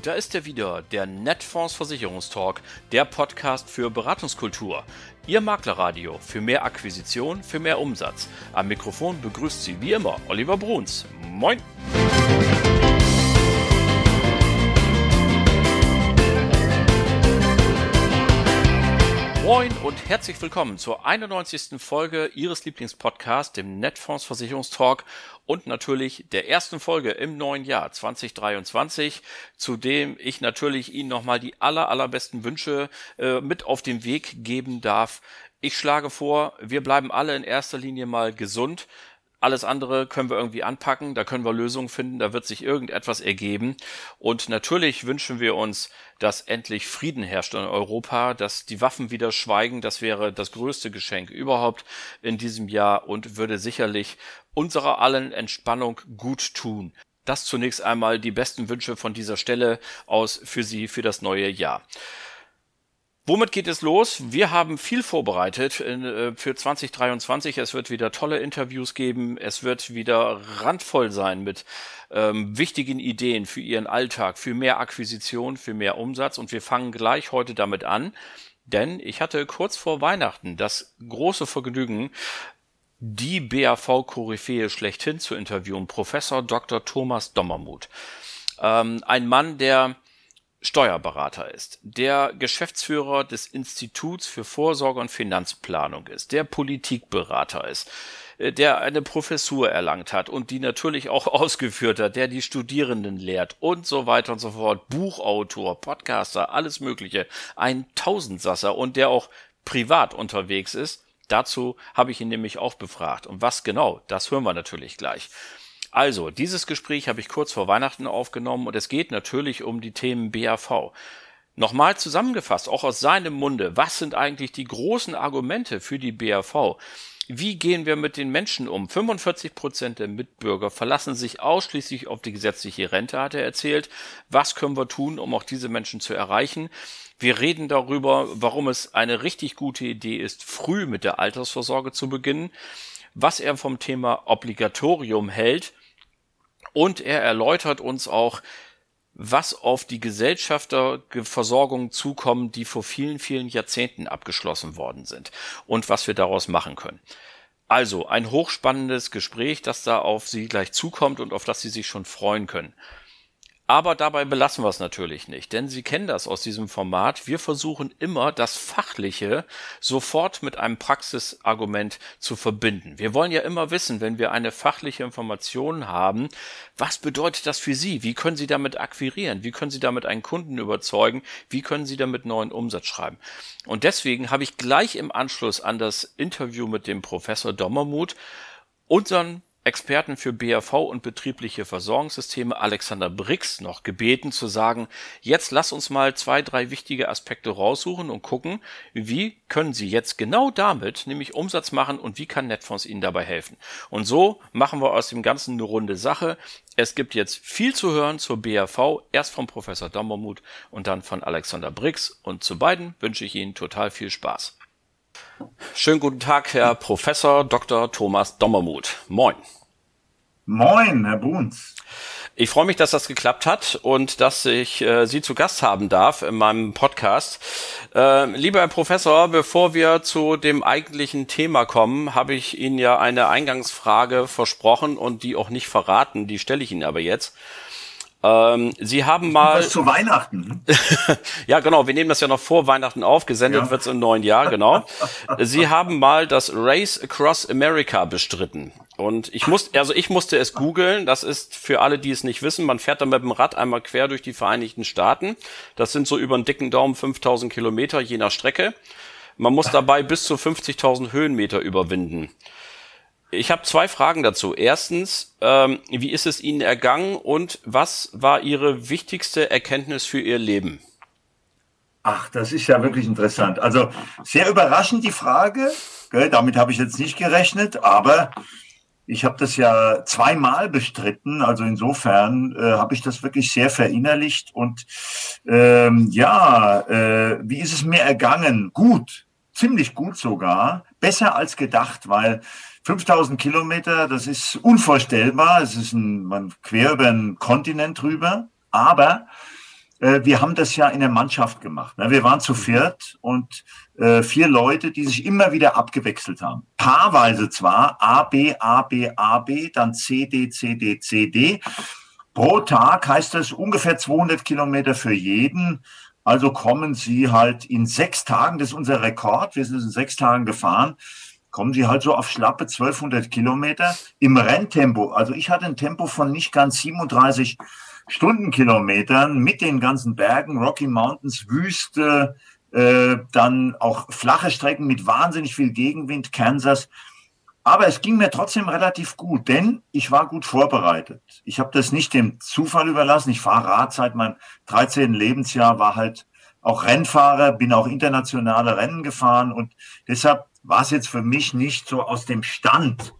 Und da ist er wieder, der Netfonds Versicherungstalk, der Podcast für Beratungskultur. Ihr Maklerradio für mehr Akquisition, für mehr Umsatz. Am Mikrofon begrüßt Sie wie immer Oliver Bruns. Moin! Moin und herzlich willkommen zur 91. Folge Ihres Lieblingspodcasts, dem Netfonds Versicherungstalk und natürlich der ersten Folge im neuen Jahr 2023, zu dem ich natürlich Ihnen nochmal die aller, allerbesten Wünsche äh, mit auf den Weg geben darf. Ich schlage vor, wir bleiben alle in erster Linie mal gesund. Alles andere können wir irgendwie anpacken, da können wir Lösungen finden, da wird sich irgendetwas ergeben. Und natürlich wünschen wir uns, dass endlich Frieden herrscht in Europa, dass die Waffen wieder schweigen. Das wäre das größte Geschenk überhaupt in diesem Jahr und würde sicherlich unserer allen Entspannung gut tun. Das zunächst einmal die besten Wünsche von dieser Stelle aus für Sie für das neue Jahr. Womit geht es los? Wir haben viel vorbereitet äh, für 2023. Es wird wieder tolle Interviews geben. Es wird wieder randvoll sein mit ähm, wichtigen Ideen für Ihren Alltag, für mehr Akquisition, für mehr Umsatz. Und wir fangen gleich heute damit an. Denn ich hatte kurz vor Weihnachten das große Vergnügen, die BAV-Koryphäe schlechthin zu interviewen, Professor Dr. Thomas Dommermuth. Ähm, ein Mann, der Steuerberater ist, der Geschäftsführer des Instituts für Vorsorge und Finanzplanung ist, der Politikberater ist, äh, der eine Professur erlangt hat und die natürlich auch ausgeführt hat, der die Studierenden lehrt und so weiter und so fort, Buchautor, Podcaster, alles Mögliche, ein Tausendsasser und der auch privat unterwegs ist. Dazu habe ich ihn nämlich auch befragt. Und was genau, das hören wir natürlich gleich. Also, dieses Gespräch habe ich kurz vor Weihnachten aufgenommen und es geht natürlich um die Themen BAV. Nochmal zusammengefasst, auch aus seinem Munde, was sind eigentlich die großen Argumente für die BAV? Wie gehen wir mit den Menschen um? 45 Prozent der Mitbürger verlassen sich ausschließlich auf die gesetzliche Rente, hat er erzählt. Was können wir tun, um auch diese Menschen zu erreichen? Wir reden darüber, warum es eine richtig gute Idee ist, früh mit der Altersvorsorge zu beginnen, was er vom Thema Obligatorium hält und er erläutert uns auch, was auf die Gesellschafterversorgung zukommt, die vor vielen, vielen Jahrzehnten abgeschlossen worden sind und was wir daraus machen können. Also ein hochspannendes Gespräch, das da auf Sie gleich zukommt und auf das Sie sich schon freuen können. Aber dabei belassen wir es natürlich nicht, denn Sie kennen das aus diesem Format. Wir versuchen immer, das Fachliche sofort mit einem Praxisargument zu verbinden. Wir wollen ja immer wissen, wenn wir eine fachliche Information haben, was bedeutet das für Sie? Wie können Sie damit akquirieren? Wie können Sie damit einen Kunden überzeugen? Wie können Sie damit neuen Umsatz schreiben? Und deswegen habe ich gleich im Anschluss an das Interview mit dem Professor Dommermuth unseren Experten für BAV und betriebliche Versorgungssysteme Alexander Brix noch gebeten zu sagen, jetzt lass uns mal zwei, drei wichtige Aspekte raussuchen und gucken, wie können Sie jetzt genau damit nämlich Umsatz machen und wie kann Netfonds Ihnen dabei helfen. Und so machen wir aus dem Ganzen eine runde Sache. Es gibt jetzt viel zu hören zur BAV, erst vom Professor Dommermuth und dann von Alexander Brix und zu beiden wünsche ich Ihnen total viel Spaß. Schönen guten Tag, Herr Professor Dr. Thomas Dommermuth. Moin. Moin, Herr Bruns. Ich freue mich, dass das geklappt hat und dass ich äh, Sie zu Gast haben darf in meinem Podcast. Äh, lieber Herr Professor, bevor wir zu dem eigentlichen Thema kommen, habe ich Ihnen ja eine Eingangsfrage versprochen und die auch nicht verraten. Die stelle ich Ihnen aber jetzt. Ähm, Sie haben mal. Was zu Weihnachten. ja, genau. Wir nehmen das ja noch vor Weihnachten auf. Gesendet ja. wird es im neuen Jahr, genau. Sie haben mal das Race Across America bestritten. Und ich musste, also ich musste es googeln. Das ist für alle, die es nicht wissen. Man fährt dann mit dem Rad einmal quer durch die Vereinigten Staaten. Das sind so über einen dicken Daumen 5000 Kilometer je nach Strecke. Man muss dabei bis zu 50.000 Höhenmeter überwinden. Ich habe zwei Fragen dazu. Erstens, ähm, wie ist es Ihnen ergangen und was war Ihre wichtigste Erkenntnis für Ihr Leben? Ach, das ist ja wirklich interessant. Also sehr überraschend die Frage. Gell, damit habe ich jetzt nicht gerechnet, aber ich habe das ja zweimal bestritten. Also insofern äh, habe ich das wirklich sehr verinnerlicht. Und ähm, ja, äh, wie ist es mir ergangen? Gut, ziemlich gut sogar, besser als gedacht, weil 5000 Kilometer, das ist unvorstellbar. Es ist ein, man quer über einen Kontinent drüber. Aber äh, wir haben das ja in der Mannschaft gemacht. Ne? Wir waren zu viert und äh, vier Leute, die sich immer wieder abgewechselt haben. Paarweise zwar, A, B, A, B, A, B, dann C, D, C, D, C, D. Pro Tag heißt das ungefähr 200 Kilometer für jeden. Also kommen Sie halt in sechs Tagen, das ist unser Rekord, wir sind in sechs Tagen gefahren, kommen Sie halt so auf schlappe 1200 Kilometer im Renntempo. Also ich hatte ein Tempo von nicht ganz 37 Stundenkilometern mit den ganzen Bergen, Rocky Mountains, Wüste, äh, dann auch flache Strecken mit wahnsinnig viel Gegenwind, Kansas. Aber es ging mir trotzdem relativ gut, denn ich war gut vorbereitet. Ich habe das nicht dem Zufall überlassen. Ich fahre Rad seit meinem 13. Lebensjahr, war halt auch Rennfahrer, bin auch internationale Rennen gefahren und deshalb war es jetzt für mich nicht so aus dem Stand.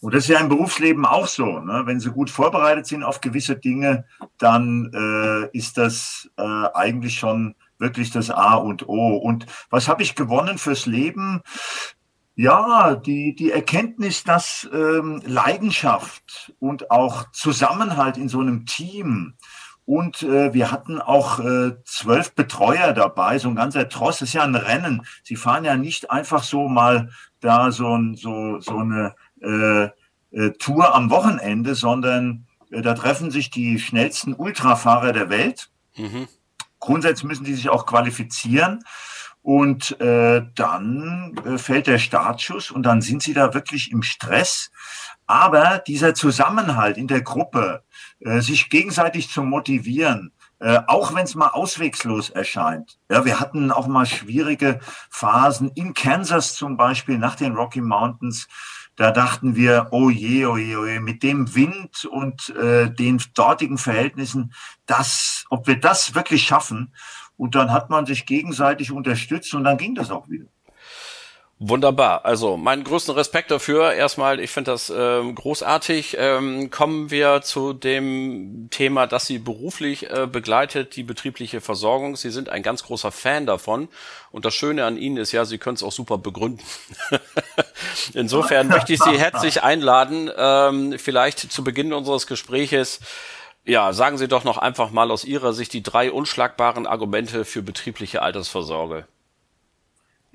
Und das ist ja im Berufsleben auch so. Ne? Wenn Sie gut vorbereitet sind auf gewisse Dinge, dann äh, ist das äh, eigentlich schon wirklich das A und O. Und was habe ich gewonnen fürs Leben? Ja, die, die Erkenntnis, dass ähm, Leidenschaft und auch Zusammenhalt in so einem Team und äh, wir hatten auch äh, zwölf Betreuer dabei, so ein ganzer Tross. Das ist ja ein Rennen. Sie fahren ja nicht einfach so mal da so, ein, so, so eine äh, äh, Tour am Wochenende, sondern äh, da treffen sich die schnellsten Ultrafahrer der Welt. Mhm. Grundsätzlich müssen die sich auch qualifizieren. Und äh, dann äh, fällt der Startschuss und dann sind sie da wirklich im Stress. Aber dieser Zusammenhalt in der Gruppe, äh, sich gegenseitig zu motivieren, äh, auch wenn es mal auswegslos erscheint. Ja, wir hatten auch mal schwierige Phasen in Kansas zum Beispiel nach den Rocky Mountains. Da dachten wir, oh je, oh je, oh je, mit dem Wind und äh, den dortigen Verhältnissen, das, ob wir das wirklich schaffen. Und dann hat man sich gegenseitig unterstützt und dann ging das auch wieder. Wunderbar. Also meinen größten Respekt dafür. Erstmal, ich finde das ähm, großartig. Ähm, kommen wir zu dem Thema, das Sie beruflich äh, begleitet, die betriebliche Versorgung. Sie sind ein ganz großer Fan davon. Und das Schöne an Ihnen ist ja, Sie können es auch super begründen. Insofern möchte ich Sie herzlich einladen, ähm, vielleicht zu Beginn unseres Gespräches ja, sagen Sie doch noch einfach mal aus Ihrer Sicht die drei unschlagbaren Argumente für betriebliche Altersvorsorge.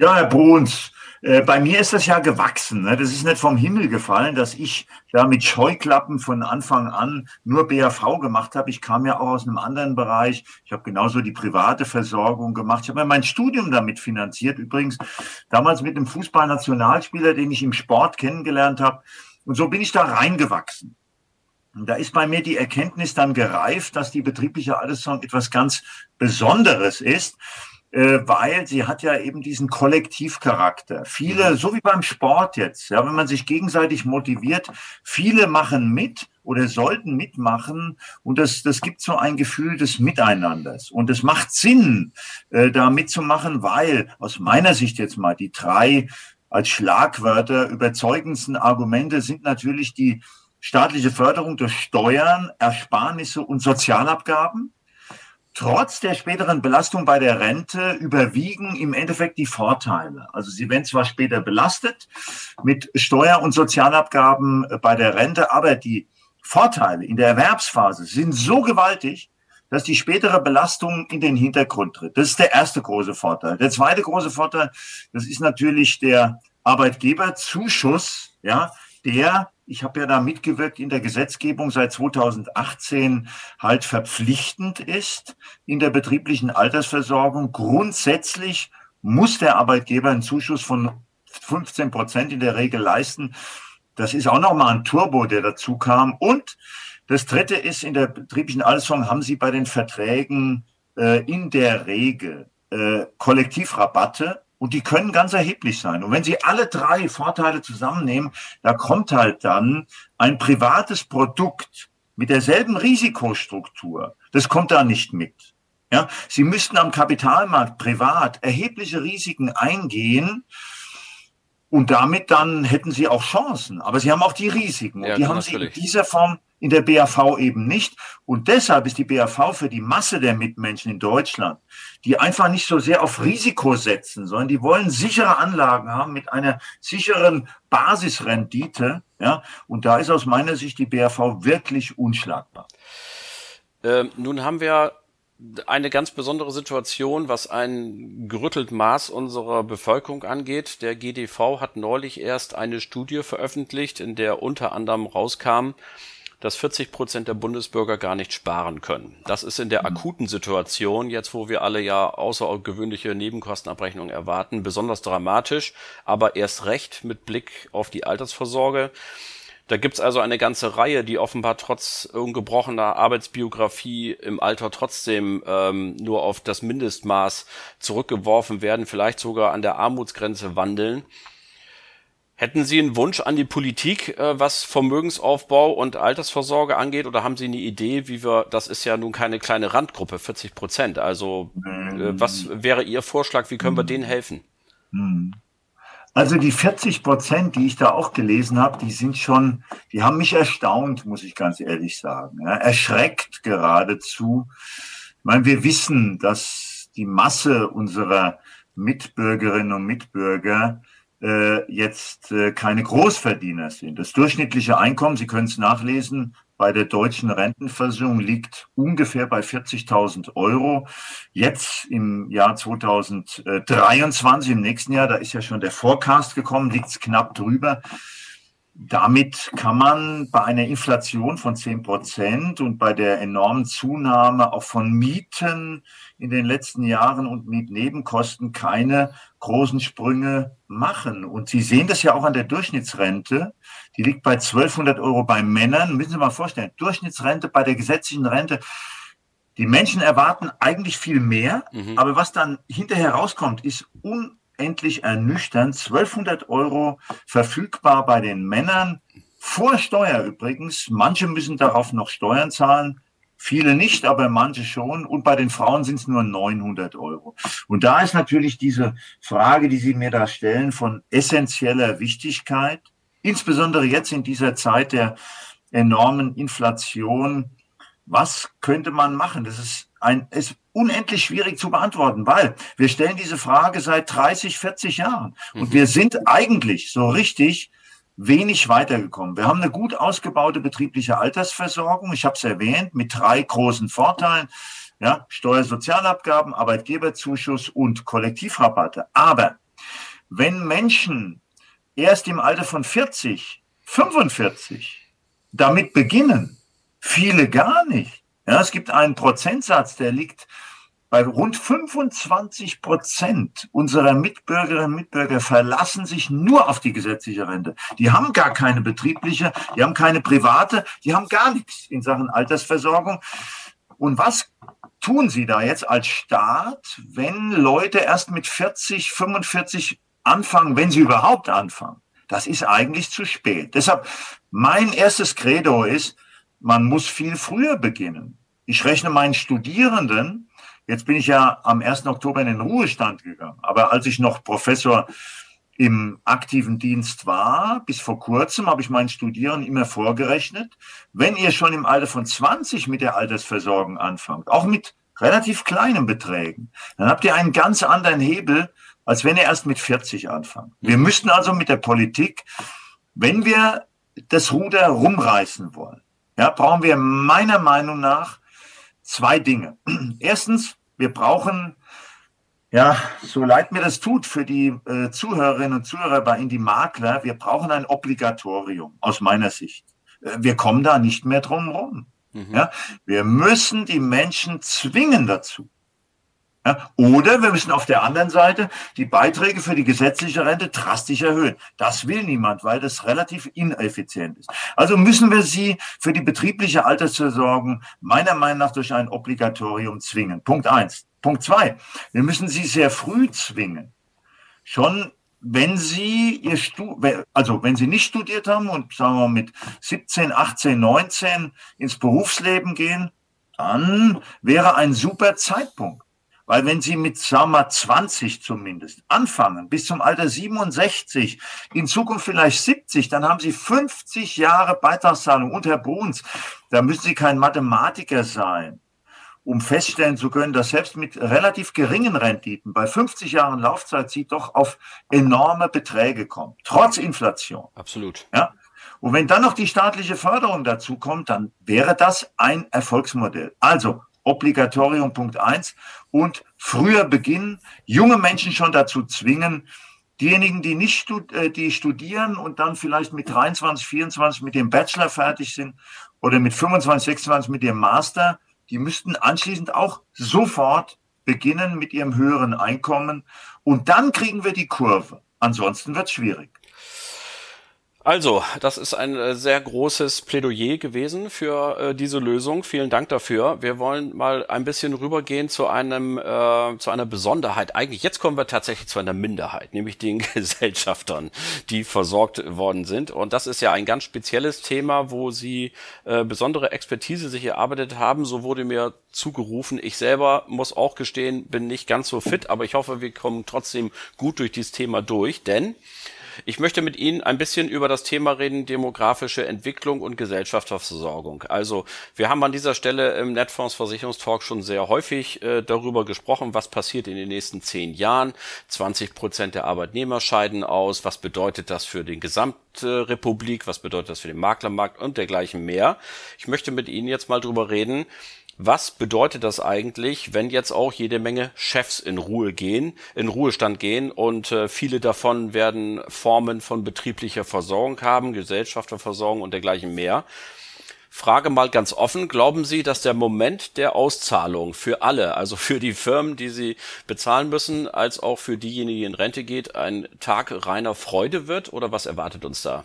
Ja, Herr Bruns, äh, bei mir ist das ja gewachsen. Ne? Das ist nicht vom Himmel gefallen, dass ich da mit Scheuklappen von Anfang an nur BAV gemacht habe. Ich kam ja auch aus einem anderen Bereich. Ich habe genauso die private Versorgung gemacht. Ich habe mein Studium damit finanziert. Übrigens damals mit einem Fußballnationalspieler, den ich im Sport kennengelernt habe. Und so bin ich da reingewachsen. Und da ist bei mir die Erkenntnis dann gereift, dass die betriebliche Alterssorge etwas ganz Besonderes ist, äh, weil sie hat ja eben diesen Kollektivcharakter. Viele, mhm. so wie beim Sport jetzt, ja, wenn man sich gegenseitig motiviert, viele machen mit oder sollten mitmachen und das, das gibt so ein Gefühl des Miteinanders. Und es macht Sinn, äh, da mitzumachen, weil aus meiner Sicht jetzt mal die drei als Schlagwörter überzeugendsten Argumente sind natürlich die staatliche Förderung durch Steuern, Ersparnisse und Sozialabgaben. Trotz der späteren Belastung bei der Rente überwiegen im Endeffekt die Vorteile. Also sie werden zwar später belastet mit Steuer- und Sozialabgaben bei der Rente, aber die Vorteile in der Erwerbsphase sind so gewaltig, dass die spätere Belastung in den Hintergrund tritt. Das ist der erste große Vorteil. Der zweite große Vorteil, das ist natürlich der Arbeitgeberzuschuss, ja, der ich habe ja da mitgewirkt in der Gesetzgebung seit 2018 halt verpflichtend ist in der betrieblichen Altersversorgung. Grundsätzlich muss der Arbeitgeber einen Zuschuss von 15 Prozent in der Regel leisten. Das ist auch nochmal ein Turbo, der dazu kam. Und das Dritte ist, in der betrieblichen Altersversorgung haben Sie bei den Verträgen äh, in der Regel äh, Kollektivrabatte und die können ganz erheblich sein. Und wenn Sie alle drei Vorteile zusammennehmen, da kommt halt dann ein privates Produkt mit derselben Risikostruktur. Das kommt da nicht mit. Ja, Sie müssten am Kapitalmarkt privat erhebliche Risiken eingehen. Und damit dann hätten sie auch Chancen. Aber sie haben auch die Risiken. Und Ja, die haben sie in natürlich. dieser Form in der BAV eben nicht. Und deshalb ist die BAV für die Masse der Mitmenschen in Deutschland, die einfach nicht so sehr auf Risiko setzen, sondern die wollen sichere Anlagen haben mit einer sicheren Basisrendite. Ja, und da ist aus meiner Sicht die BAV wirklich unschlagbar. Ähm, nun haben wir eine ganz besondere Situation, was ein gerüttelt Maß unserer Bevölkerung angeht. Der GDV hat neulich erst eine Studie veröffentlicht, in der unter anderem rauskam, dass 40 Prozent der Bundesbürger gar nicht sparen können. Das ist in der akuten Situation, jetzt wo wir alle ja außergewöhnliche Nebenkostenabrechnungen erwarten, besonders dramatisch, aber erst recht mit Blick auf die Altersvorsorge. Da gibt's also eine ganze Reihe, die offenbar trotz ungebrochener Arbeitsbiografie im Alter trotzdem ähm, nur auf das Mindestmaß zurückgeworfen werden, vielleicht sogar an der Armutsgrenze wandeln. Hätten Sie einen Wunsch an die Politik, äh, was Vermögensaufbau und Altersvorsorge angeht, oder haben Sie eine Idee, wie wir, das ist ja nun keine kleine Randgruppe, 40 Prozent, also äh, was wäre Ihr Vorschlag, wie können wir denen helfen? Also die 40 Prozent, die ich da auch gelesen habe, die sind schon, die haben mich erstaunt, muss ich ganz ehrlich sagen. Ja, erschreckt geradezu. Ich meine, wir wissen, dass die Masse unserer Mitbürgerinnen und Mitbürger äh, jetzt äh, keine Großverdiener sind. Das durchschnittliche Einkommen, Sie können es nachlesen, bei der deutschen Rentenversicherung liegt ungefähr bei 40.000 Euro. Jetzt im Jahr 2023, im nächsten Jahr, da ist ja schon der Forecast gekommen, liegt es knapp drüber. Damit kann man bei einer Inflation von 10 Prozent und bei der enormen Zunahme auch von Mieten in den letzten Jahren und Mietnebenkosten keine großen Sprünge machen. Und Sie sehen das ja auch an der Durchschnittsrente. Die liegt bei 1200 Euro bei Männern. Müssen Sie mal vorstellen, Durchschnittsrente bei der gesetzlichen Rente. Die Menschen erwarten eigentlich viel mehr, Mhm. aber was dann hinterher rauskommt, ist unendlich ernüchternd. 1200 Euro verfügbar bei den Männern, vor Steuer übrigens. Manche müssen darauf noch Steuern zahlen. Viele nicht, aber manche schon. Und bei den Frauen sind es nur 900 Euro. Und da ist natürlich diese Frage, die Sie mir da stellen, von essentieller Wichtigkeit. Insbesondere jetzt in dieser Zeit der enormen Inflation. Was könnte man machen? Das ist ein, ist unendlich schwierig zu beantworten, weil wir stellen diese Frage seit 30, 40 Jahren. Und wir sind eigentlich so richtig wenig weitergekommen. Wir haben eine gut ausgebaute betriebliche Altersversorgung. Ich habe es erwähnt, mit drei großen Vorteilen. Ja, Steuersozialabgaben, Arbeitgeberzuschuss und Kollektivrabatte. Aber wenn Menschen erst im Alter von 40, 45 damit beginnen, viele gar nicht. Ja, es gibt einen Prozentsatz, der liegt bei rund 25 Prozent unserer Mitbürgerinnen und Mitbürger verlassen sich nur auf die gesetzliche Rente. Die haben gar keine betriebliche, die haben keine private, die haben gar nichts in Sachen Altersversorgung. Und was tun Sie da jetzt als Staat, wenn Leute erst mit 40, 45 anfangen, wenn sie überhaupt anfangen? Das ist eigentlich zu spät. Deshalb mein erstes Credo ist, man muss viel früher beginnen. Ich rechne meinen Studierenden, jetzt bin ich ja am 1. Oktober in den Ruhestand gegangen, aber als ich noch Professor im aktiven Dienst war, bis vor kurzem habe ich meinen Studierenden immer vorgerechnet, wenn ihr schon im Alter von 20 mit der Altersversorgung anfangt, auch mit relativ kleinen Beträgen, dann habt ihr einen ganz anderen Hebel, als wenn ihr erst mit 40 anfangt. Wir müssten also mit der Politik, wenn wir das Ruder rumreißen wollen, ja, brauchen wir meiner Meinung nach zwei Dinge. Erstens, wir brauchen, ja, so leid mir das tut für die äh, Zuhörerinnen und Zuhörer bei Indie Makler, wir brauchen ein Obligatorium aus meiner Sicht. Äh, wir kommen da nicht mehr drum rum. Mhm. Ja, wir müssen die Menschen zwingen dazu. Ja, oder wir müssen auf der anderen Seite die Beiträge für die gesetzliche Rente drastisch erhöhen. Das will niemand, weil das relativ ineffizient ist. Also müssen wir sie für die betriebliche Altersversorgung meiner Meinung nach durch ein Obligatorium zwingen. Punkt eins. Punkt zwei. Wir müssen sie sehr früh zwingen. Schon wenn sie ihr Stu also wenn sie nicht studiert haben und sagen wir mit 17, 18, 19 ins Berufsleben gehen, dann wäre ein super Zeitpunkt. Weil wenn Sie mit, sagen wir mal, 20 zumindest anfangen, bis zum Alter 67, in Zukunft vielleicht 70, dann haben Sie 50 Jahre Beitragszahlung. Und Herr Bruns, da müssen Sie kein Mathematiker sein um feststellen zu können, dass selbst mit relativ geringen Renditen bei 50 Jahren Laufzeit sie doch auf enorme Beträge kommt, trotz Inflation. Absolut. Ja? Und wenn dann noch die staatliche Förderung dazu kommt, dann wäre das ein Erfolgsmodell. Also Obligatorium Punkt eins und früher beginnen, junge Menschen schon dazu zwingen, diejenigen, die nicht äh, die studieren und dann vielleicht mit 23, 24 mit dem Bachelor fertig sind oder mit 25, 26 mit dem Master, die müssten anschließend auch sofort beginnen mit ihrem höheren Einkommen und dann kriegen wir die Kurve. Ansonsten wird es schwierig. Also, das ist ein äh, sehr großes Plädoyer gewesen für äh, diese Lösung. Vielen Dank dafür. Wir wollen mal ein bisschen rübergehen zu einem äh, zu einer Besonderheit. Eigentlich jetzt kommen wir tatsächlich zu einer Minderheit, nämlich den Gesellschaftern, die versorgt worden sind. Und das ist ja ein ganz spezielles Thema, wo sie äh, besondere Expertise sich erarbeitet haben. So wurde mir zugerufen. Ich selber muss auch gestehen, bin nicht ganz so fit, aber ich hoffe, wir kommen trotzdem gut durch dieses Thema durch, denn ich möchte mit Ihnen ein bisschen über das Thema reden, demografische Entwicklung und Gesellschaftsversorgung. Also wir haben an dieser Stelle im Netfonds Versicherungstalk schon sehr häufig äh, darüber gesprochen, was passiert in den nächsten zehn Jahren. 20 Prozent der Arbeitnehmer scheiden aus. Was bedeutet das für die Gesamtrepublik? Was bedeutet das für den Maklermarkt und dergleichen mehr? Ich möchte mit Ihnen jetzt mal drüber reden, was bedeutet das eigentlich, wenn jetzt auch jede Menge Chefs in Ruhe gehen, in Ruhestand gehen und äh, viele davon werden Formen von betrieblicher Versorgung haben, Gesellschafterversorgung und dergleichen mehr? Frage mal ganz offen, glauben Sie, dass der Moment der Auszahlung für alle, also für die Firmen, die sie bezahlen müssen, als auch für diejenigen, die in Rente geht, ein Tag reiner Freude wird oder was erwartet uns da?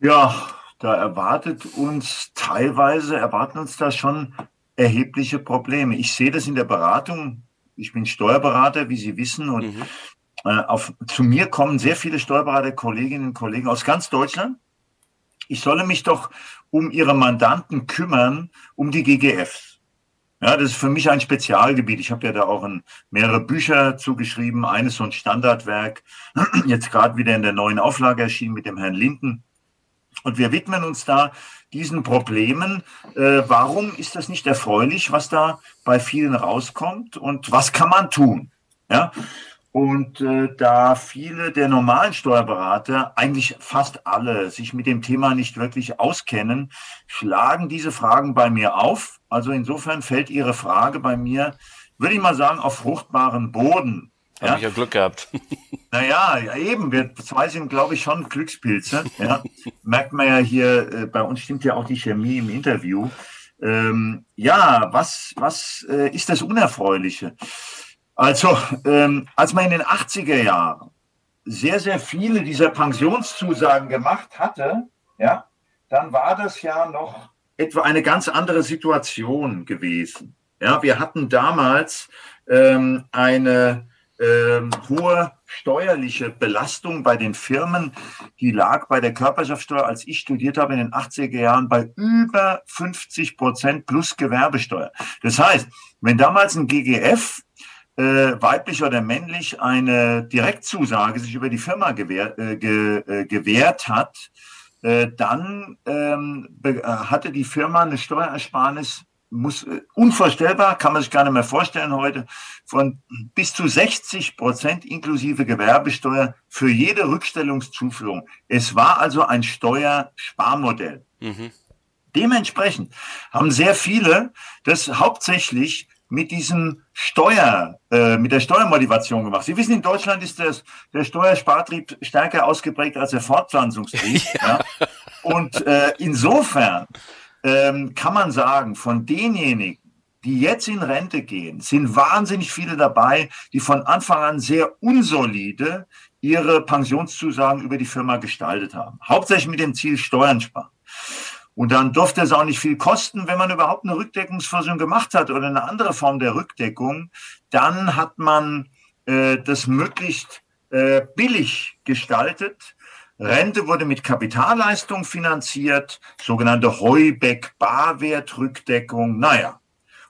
Ja, da erwartet uns teilweise, erwarten uns da schon erhebliche Probleme. Ich sehe das in der Beratung. Ich bin Steuerberater, wie Sie wissen, und mhm. äh, auf, zu mir kommen sehr viele Steuerberater, Kolleginnen und Kollegen aus ganz Deutschland. Ich solle mich doch um ihre Mandanten kümmern, um die GGFs. Ja, das ist für mich ein Spezialgebiet. Ich habe ja da auch ein, mehrere Bücher zugeschrieben. Eines so ein Standardwerk, jetzt gerade wieder in der neuen Auflage erschienen mit dem Herrn Linden. Und wir widmen uns da diesen Problemen. Äh, warum ist das nicht erfreulich, was da bei vielen rauskommt? Und was kann man tun? Ja. Und äh, da viele der normalen Steuerberater, eigentlich fast alle, sich mit dem Thema nicht wirklich auskennen, schlagen diese Fragen bei mir auf. Also insofern fällt Ihre Frage bei mir, würde ich mal sagen, auf fruchtbaren Boden. Habe ja? ich ja Glück gehabt. Naja, ja, eben, wir zwei sind, glaube ich, schon Glückspilze. Ja. Merkt man ja hier, äh, bei uns stimmt ja auch die Chemie im Interview. Ähm, ja, was, was äh, ist das Unerfreuliche? Also, ähm, als man in den 80er Jahren sehr, sehr viele dieser Pensionszusagen gemacht hatte, ja, dann war das ja noch etwa eine ganz andere Situation gewesen. Ja, wir hatten damals ähm, eine ähm, hohe steuerliche Belastung bei den Firmen, die lag bei der Körperschaftssteuer, als ich studiert habe in den 80er Jahren, bei über 50 Prozent plus Gewerbesteuer. Das heißt, wenn damals ein GGF äh, weiblich oder männlich eine Direktzusage sich über die Firma gewähr, äh, ge, äh, gewährt hat, äh, dann ähm, hatte die Firma eine Steuerersparnis muss äh, unvorstellbar, kann man sich gar nicht mehr vorstellen heute, von bis zu 60 Prozent inklusive Gewerbesteuer für jede Rückstellungszuführung. Es war also ein Steuersparmodell. Mhm. Dementsprechend haben sehr viele das hauptsächlich mit diesem Steuer, äh, mit der Steuermotivation gemacht. Sie wissen, in Deutschland ist das, der Steuerspartrieb stärker ausgeprägt als der Fortpflanzungstrieb. ja. ja. Und äh, insofern ähm, kann man sagen, von denjenigen, die jetzt in Rente gehen, sind wahnsinnig viele dabei, die von Anfang an sehr unsolide ihre Pensionszusagen über die Firma gestaltet haben. Hauptsächlich mit dem Ziel Steuern sparen. Und dann durfte es auch nicht viel kosten, wenn man überhaupt eine Rückdeckungsversicherung gemacht hat oder eine andere Form der Rückdeckung. Dann hat man äh, das möglichst äh, billig gestaltet Rente wurde mit Kapitalleistung finanziert, sogenannte Heubeck-Barwertrückdeckung. Naja,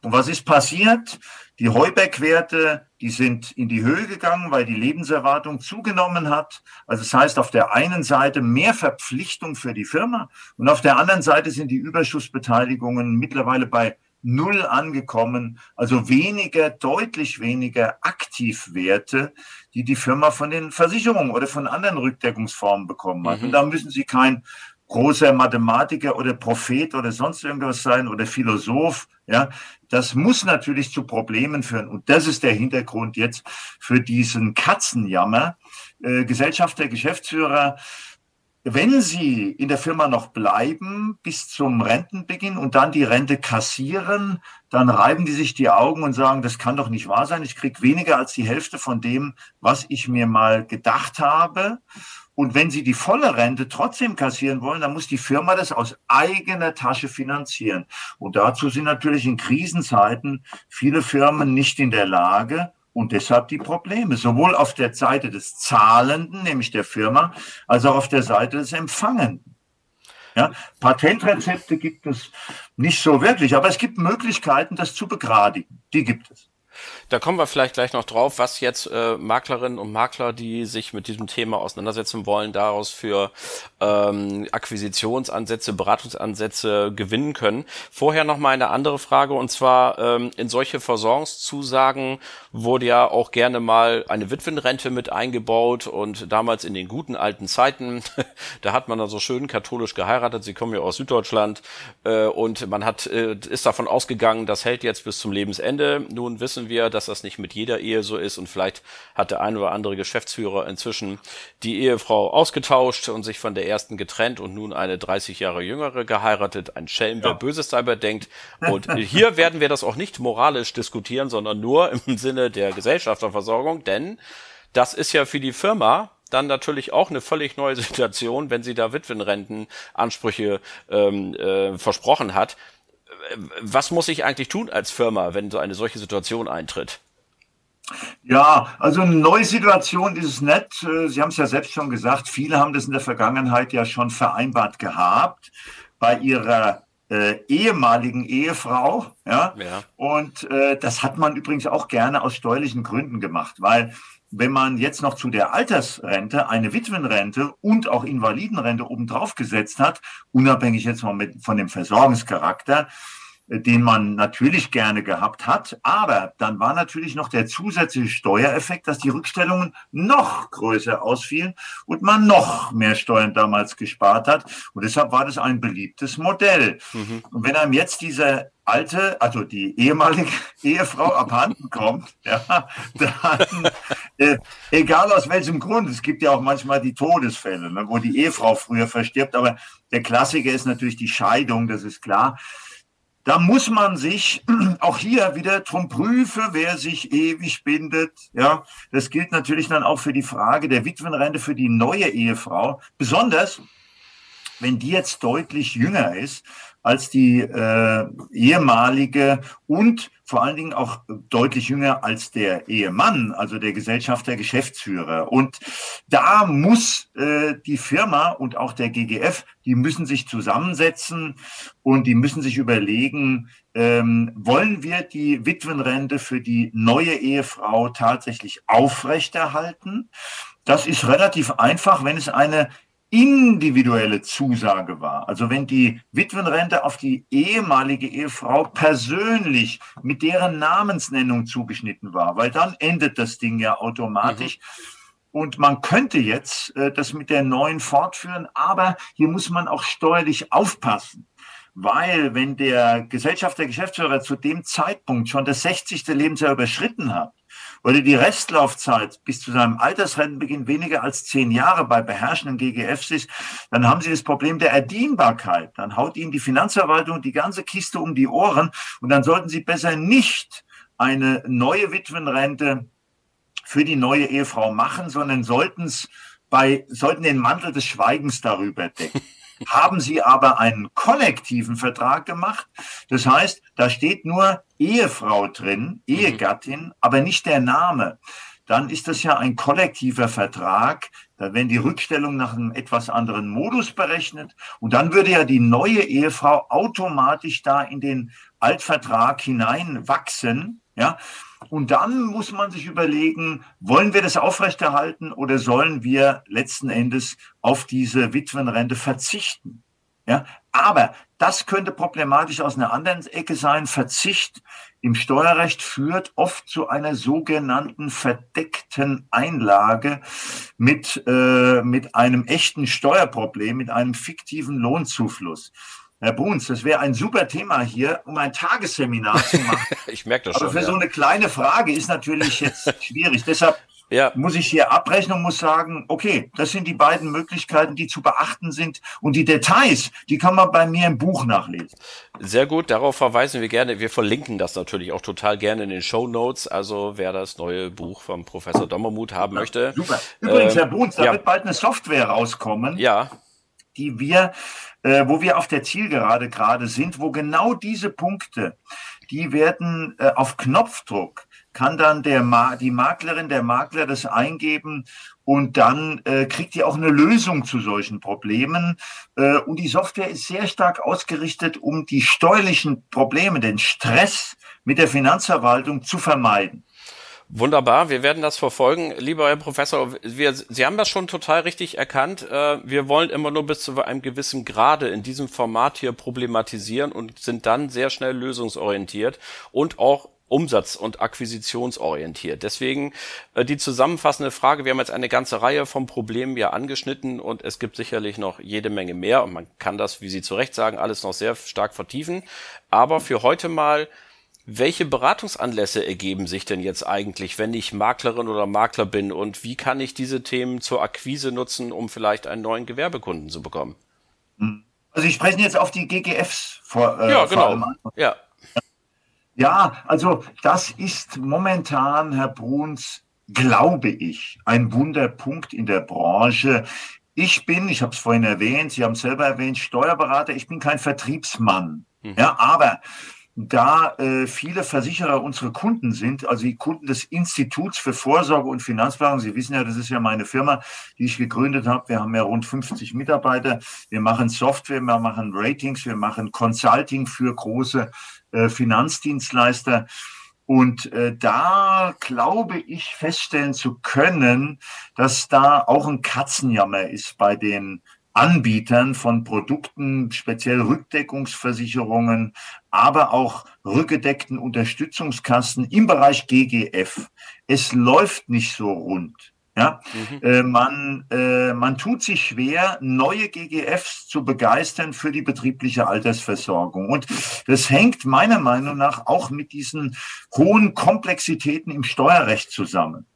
und was ist passiert? Die Heuberg-Werte, die sind in die Höhe gegangen, weil die Lebenserwartung zugenommen hat. Also das heißt, auf der einen Seite mehr Verpflichtung für die Firma und auf der anderen Seite sind die Überschussbeteiligungen mittlerweile bei null angekommen, also weniger, deutlich weniger Aktivwerte, die die Firma von den Versicherungen oder von anderen Rückdeckungsformen bekommen hat. Mhm. Und da müssen Sie kein großer Mathematiker oder Prophet oder sonst irgendwas sein oder Philosoph. Ja, das muss natürlich zu Problemen führen. Und das ist der Hintergrund jetzt für diesen Katzenjammer. Äh, Gesellschafter, Geschäftsführer, wenn Sie in der Firma noch bleiben bis zum Rentenbeginn und dann die Rente kassieren, dann reiben die sich die Augen und sagen, das kann doch nicht wahr sein. Ich kriege weniger als die Hälfte von dem, was ich mir mal gedacht habe. Und wenn Sie die volle Rente trotzdem kassieren wollen, dann muss die Firma das aus eigener Tasche finanzieren. Und dazu sind natürlich in Krisenzeiten viele Firmen nicht in der Lage, und deshalb die Probleme, sowohl auf der Seite des Zahlenden, nämlich der Firma, als auch auf der Seite des Empfangenden. Ja, Patentrezepte gibt es nicht so wirklich, aber es gibt Möglichkeiten, das zu begradigen. Die gibt es. Da kommen wir vielleicht gleich noch drauf, was jetzt äh, Maklerinnen und Makler, die sich mit diesem Thema auseinandersetzen wollen, daraus für ähm, Akquisitionsansätze, Beratungsansätze gewinnen können. Vorher noch mal eine andere Frage und zwar ähm, in solche Versorgungszusagen wurde ja auch gerne mal eine Witwenrente mit eingebaut und damals in den guten alten Zeiten, da hat man dann so schön katholisch geheiratet. Sie kommen ja aus Süddeutschland äh, und man hat äh, ist davon ausgegangen, das hält jetzt bis zum Lebensende. Nun wissen wir, dass das nicht mit jeder Ehe so ist und vielleicht hat der ein oder andere Geschäftsführer inzwischen die Ehefrau ausgetauscht und sich von der ersten getrennt und nun eine 30 Jahre jüngere geheiratet. Ein Schelm, wer Böses dabei denkt. Und hier werden wir das auch nicht moralisch diskutieren, sondern nur im Sinne der Gesellschafterversorgung, denn das ist ja für die Firma dann natürlich auch eine völlig neue Situation, wenn sie da Witwenrentenansprüche ähm, äh, versprochen hat was muss ich eigentlich tun als Firma, wenn so eine solche Situation eintritt? Ja, also eine neue Situation ist es nicht. Äh, Sie haben es ja selbst schon gesagt, viele haben das in der Vergangenheit ja schon vereinbart gehabt bei ihrer äh, ehemaligen Ehefrau. Ja? ja. Und äh, das hat man übrigens auch gerne aus steuerlichen Gründen gemacht, weil wenn man jetzt noch zu der Altersrente eine Witwenrente und auch Invalidenrente obendrauf gesetzt hat, unabhängig jetzt mal mit, von dem Versorgungscharakter, den man natürlich gerne gehabt hat. Aber dann war natürlich noch der zusätzliche Steuereffekt, dass die Rückstellungen noch größer ausfielen und man noch mehr Steuern damals gespart hat. Und deshalb war das ein beliebtes Modell. Mhm. Und wenn einem jetzt diese alte, also die ehemalige Ehefrau abhanden kommt, ja, dann, äh, egal aus welchem Grund, es gibt ja auch manchmal die Todesfälle, ne, wo die Ehefrau früher verstirbt, aber der Klassiker ist natürlich die Scheidung, das ist klar. Da muss man sich auch hier wieder drum prüfen, wer sich ewig bindet. Ja, das gilt natürlich dann auch für die Frage der Witwenrente für die neue Ehefrau. Besonders, wenn die jetzt deutlich jünger ist als die äh, ehemalige und vor allen Dingen auch deutlich jünger als der Ehemann, also der Gesellschafter, Geschäftsführer. Und da muss äh, die Firma und auch der GGF, die müssen sich zusammensetzen und die müssen sich überlegen, ähm, wollen wir die Witwenrente für die neue Ehefrau tatsächlich aufrechterhalten? Das ist relativ einfach, wenn es eine individuelle Zusage war. Also wenn die Witwenrente auf die ehemalige Ehefrau persönlich mit deren Namensnennung zugeschnitten war, weil dann endet das Ding ja automatisch. Mhm. Und man könnte jetzt äh, das mit der neuen fortführen, aber hier muss man auch steuerlich aufpassen. Weil wenn der Gesellschafter, Geschäftsführer zu dem Zeitpunkt schon das 60. Lebensjahr überschritten hat, oder die Restlaufzeit bis zu seinem Altersrentenbeginn weniger als zehn Jahre bei beherrschenden GGFs ist, dann haben Sie das Problem der Erdienbarkeit. Dann haut Ihnen die Finanzverwaltung die ganze Kiste um die Ohren und dann sollten Sie besser nicht eine neue Witwenrente für die neue Ehefrau machen, sondern sollten es bei, sollten den Mantel des Schweigens darüber decken. Haben sie aber einen kollektiven Vertrag gemacht. Das heißt, da steht nur Ehefrau drin, mhm. Ehegattin, aber nicht der Name. Dann ist das ja ein kollektiver Vertrag. Da werden die Rückstellungen nach einem etwas anderen Modus berechnet. Und dann würde ja die neue Ehefrau automatisch da in den Altvertrag hineinwachsen. Ja, Und dann muss man sich überlegen, wollen wir das aufrechterhalten oder sollen wir letzten Endes auf diese Witwenrente verzichten? Ja, aber das könnte problematisch aus einer anderen Ecke sein. Verzicht im Steuerrecht führt oft zu einer sogenannten verdeckten Einlage mit, äh, mit einem echten Steuerproblem, mit einem fiktiven Lohnzufluss. Herr Bruns, das wäre ein super Thema hier, um ein Tagesseminar zu machen. ich merke das schon. Aber für ja. so eine kleine Frage ist natürlich jetzt schwierig. Deshalb ja. muss ich hier abbrechen und muss sagen, okay, das sind die beiden Möglichkeiten, die zu beachten sind. Und die Details, die kann man bei mir im Buch nachlesen. Sehr gut, darauf verweisen wir gerne. Wir verlinken das natürlich auch total gerne in den Show Notes. Also wer das neue Buch vom Professor Dommermuth haben möchte. Super. Übrigens, ähm, Herr Bruns, da ja. wird bald eine Software rauskommen. Ja. Die wir, äh, wo wir auf der Zielgerade gerade sind, wo genau diese Punkte, die werden äh, auf Knopfdruck kann dann der Ma die Maklerin, der Makler das eingeben und dann äh, kriegt ihr auch eine Lösung zu solchen Problemen. Äh, und die Software ist sehr stark ausgerichtet, um die steuerlichen Probleme, den Stress mit der Finanzverwaltung zu vermeiden. Wunderbar, wir werden das verfolgen. Lieber Herr Professor, wir, Sie haben das schon total richtig erkannt. Äh, wir wollen immer nur bis zu einem gewissen Grade in diesem Format hier problematisieren und sind dann sehr schnell lösungsorientiert und auch umsatz- und akquisitionsorientiert. Deswegen äh, die zusammenfassende Frage, wir haben jetzt eine ganze Reihe von Problemen ja angeschnitten und es gibt sicherlich noch jede Menge mehr und man kann das, wie Sie zu Recht sagen, alles noch sehr stark vertiefen. Aber für heute mal, welche Beratungsanlässe ergeben sich denn jetzt eigentlich, wenn ich Maklerin oder Makler bin und wie kann ich diese Themen zur Akquise nutzen, um vielleicht einen neuen Gewerbekunden zu bekommen? Also ich spreche jetzt auf die GGFs vor. Äh, ja, genau. Ja. Ja, also das ist momentan, Herr Bruns, glaube ich, ein Wunderpunkt in der Branche. Ich bin, ich habe es vorhin erwähnt, Sie haben es selber erwähnt, Steuerberater, ich bin kein Vertriebsmann. Mhm. Ja, aber da äh, viele Versicherer unsere Kunden sind, also die Kunden des Instituts für Vorsorge und Finanzplanung. Sie wissen ja, das ist ja meine Firma, die ich gegründet habe. Wir haben ja rund 50 Mitarbeiter. Wir machen Software, wir machen Ratings, wir machen Consulting für große äh, Finanzdienstleister. Und äh, da glaube ich feststellen zu können, dass da auch ein Katzenjammer ist bei den Anbietern von Produkten, speziell Rückdeckungsversicherungen, aber auch rückgedeckten Unterstützungskassen im Bereich GGF. Es läuft nicht so rund. Ja, mhm. äh, man, äh, man tut sich schwer, neue GGFs zu begeistern für die betriebliche Altersversorgung. Und das hängt meiner Meinung nach auch mit diesen hohen Komplexitäten im Steuerrecht zusammen.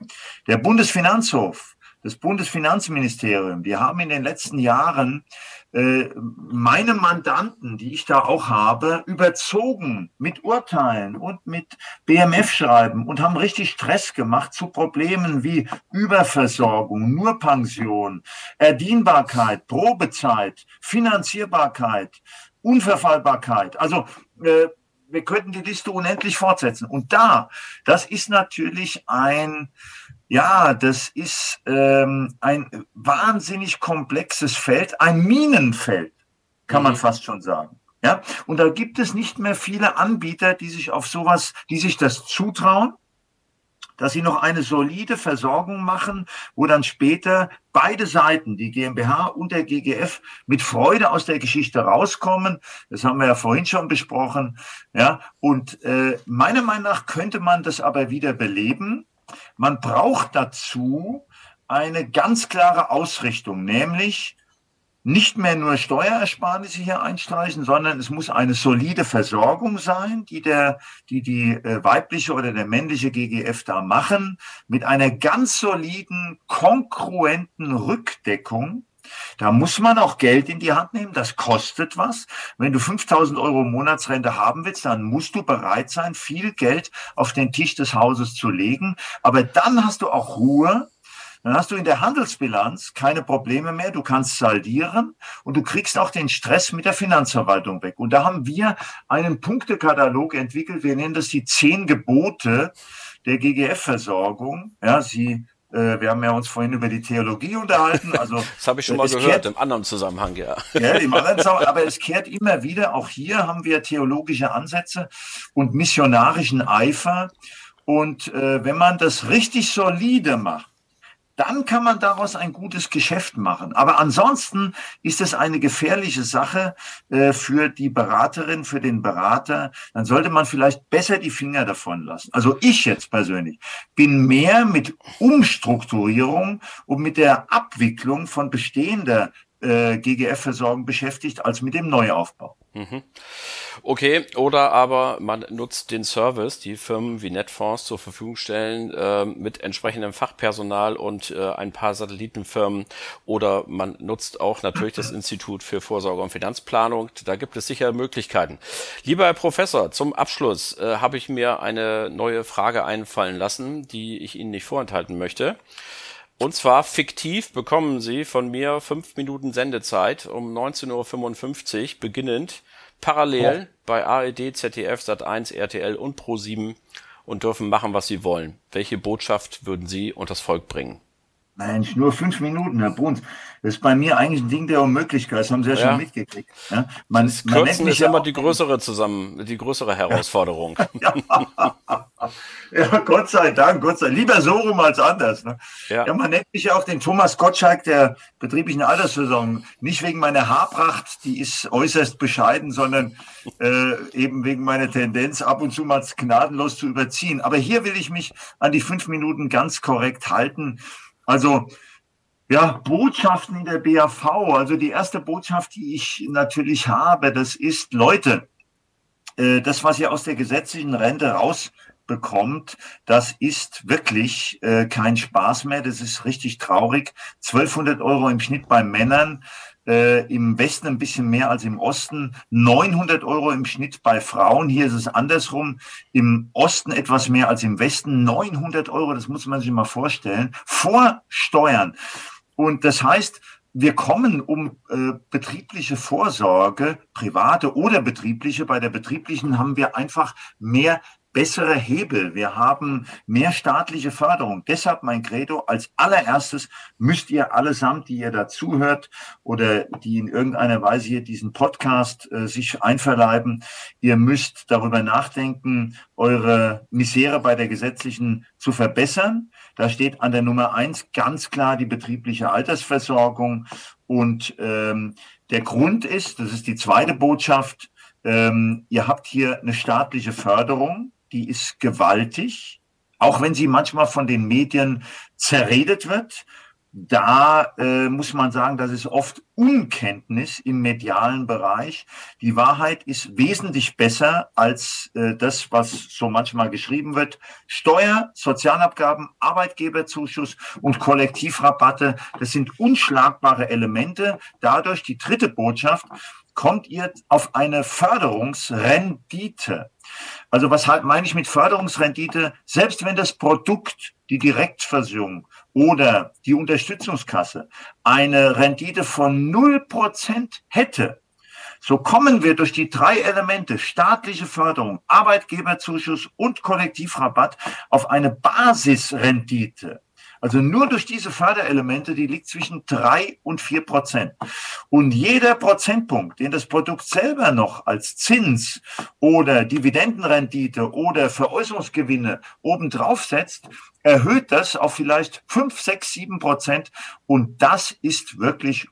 Der Bundesfinanzhof das Bundesfinanzministerium, die haben in den letzten Jahren äh, meine Mandanten, die ich da auch habe, überzogen mit Urteilen und mit BMF-Schreiben und haben richtig Stress gemacht zu Problemen wie Überversorgung, nur Pension, Erdienbarkeit, Probezeit, Finanzierbarkeit, Unverfallbarkeit. Also äh, wir könnten die Liste unendlich fortsetzen. Und da, das ist natürlich ein ja, das ist ähm, ein wahnsinnig komplexes Feld, ein Minenfeld, kann mhm. man fast schon sagen. Ja, und da gibt es nicht mehr viele Anbieter, die sich auf sowas, die sich das zutrauen, dass sie noch eine solide Versorgung machen, wo dann später beide Seiten, die GmbH und der GGF, mit Freude aus der Geschichte rauskommen. Das haben wir ja vorhin schon besprochen. Ja, und äh, meiner Meinung nach könnte man das aber wieder beleben man braucht dazu eine ganz klare Ausrichtung, nämlich nicht mehr nur Steuerersparnisse hier einstreichen, sondern es muss eine solide Versorgung sein, die der, die die äh, weibliche oder der männliche GGF da machen, mit einer ganz soliden, konkurrenten Rückdeckung da muss man auch Geld in die Hand nehmen. Das kostet was. Wenn du 5000 Euro Monatsrente haben willst, dann musst du bereit sein, viel Geld auf den Tisch des Hauses zu legen. Aber dann hast du auch Ruhe. Dann hast du in der Handelsbilanz keine Probleme mehr. Du kannst saldieren und du kriegst auch den Stress mit der Finanzverwaltung weg. Und da haben wir einen Punktekatalog entwickelt. Wir nennen das die zehn Gebote der GGF-Versorgung. Ja, sie äh, wir haben ja uns vorhin über die Theologie unterhalten. Also, das habe ich schon mal gehört, kehrt, im anderen Zusammenhang, ja. ja im anderen Zusammenhang, aber es kehrt immer wieder, auch hier haben wir theologische Ansätze und missionarischen Eifer. Und äh, wenn man das richtig solide macht, dann kann man daraus ein gutes Geschäft machen. Aber ansonsten ist es eine gefährliche Sache äh, für die Beraterin, für den Berater. Dann sollte man vielleicht besser die Finger davon lassen. Also ich jetzt persönlich bin mehr mit Umstrukturierung und mit der Abwicklung von bestehender äh, GGF-Versorgung beschäftigt als mit dem Neuaufbau. Mhm. Okay, oder aber man nutzt den Service, die Firmen wie Netfonds zur Verfügung stellen, äh, mit entsprechendem Fachpersonal und äh, ein paar Satellitenfirmen. Oder man nutzt auch natürlich das Institut für Vorsorge und Finanzplanung. Da gibt es sicher Möglichkeiten. Lieber Herr Professor, zum Abschluss äh, habe ich mir eine neue Frage einfallen lassen, die ich Ihnen nicht vorenthalten möchte. Und zwar fiktiv bekommen Sie von mir fünf Minuten Sendezeit um 19.55 Uhr beginnend parallel oh. bei ARD, ZDF, Sat1, RTL und Pro7 und dürfen machen, was sie wollen. Welche Botschaft würden Sie und das Volk bringen? Mensch, nur fünf Minuten, Herr Bruns. Das ist bei mir eigentlich ein Ding der Unmöglichkeit. Das haben Sie ja, ja. schon mitgekriegt. Ja, man, das man Kürzen ist immer die größere zusammen, die größere Herausforderung. ja. ja, Gott sei Dank, Gott sei Dank. Lieber so rum als anders. Ne? Ja. ja, man nennt mich ja auch den Thomas Gottschalk der betrieblichen Altersversorgung. Nicht wegen meiner Haarpracht, die ist äußerst bescheiden, sondern äh, eben wegen meiner Tendenz, ab und zu mal gnadenlos zu überziehen. Aber hier will ich mich an die fünf Minuten ganz korrekt halten. Also ja, Botschaften in der BAV. Also die erste Botschaft, die ich natürlich habe, das ist, Leute, äh, das, was ihr aus der gesetzlichen Rente rausbekommt, das ist wirklich äh, kein Spaß mehr. Das ist richtig traurig. 1200 Euro im Schnitt bei Männern, äh, im Westen ein bisschen mehr als im Osten, 900 Euro im Schnitt bei Frauen. Hier ist es andersrum, im Osten etwas mehr als im Westen, 900 Euro, das muss man sich mal vorstellen, vor Steuern. Und das heißt, wir kommen um äh, betriebliche Vorsorge, private oder betriebliche. Bei der betrieblichen haben wir einfach mehr bessere Hebel, wir haben mehr staatliche Förderung. Deshalb mein Credo, als allererstes müsst ihr allesamt, die ihr dazuhört oder die in irgendeiner Weise hier diesen Podcast äh, sich einverleiben, ihr müsst darüber nachdenken, eure Misere bei der gesetzlichen zu verbessern. Da steht an der Nummer eins ganz klar die betriebliche Altersversorgung. Und ähm, der Grund ist, das ist die zweite Botschaft, ähm, ihr habt hier eine staatliche Förderung die ist gewaltig, auch wenn sie manchmal von den Medien zerredet wird. Da äh, muss man sagen, das ist oft Unkenntnis im medialen Bereich. Die Wahrheit ist wesentlich besser als äh, das, was so manchmal geschrieben wird. Steuer, Sozialabgaben, Arbeitgeberzuschuss und Kollektivrabatte, das sind unschlagbare Elemente. Dadurch die dritte Botschaft, kommt ihr auf eine Förderungsrendite. Also was halt meine ich mit Förderungsrendite? Selbst wenn das Produkt, die Direktversicherung oder die Unterstützungskasse eine Rendite von null Prozent hätte, so kommen wir durch die drei Elemente staatliche Förderung, Arbeitgeberzuschuss und Kollektivrabatt auf eine Basisrendite also nur durch diese Förderelemente, die liegt zwischen drei und vier Prozent. Und jeder Prozentpunkt, den das Produkt selber noch als Zins oder Dividendenrendite oder Veräußerungsgewinne obendrauf setzt, erhöht das auf vielleicht fünf, sechs, sieben Prozent. Und das ist wirklich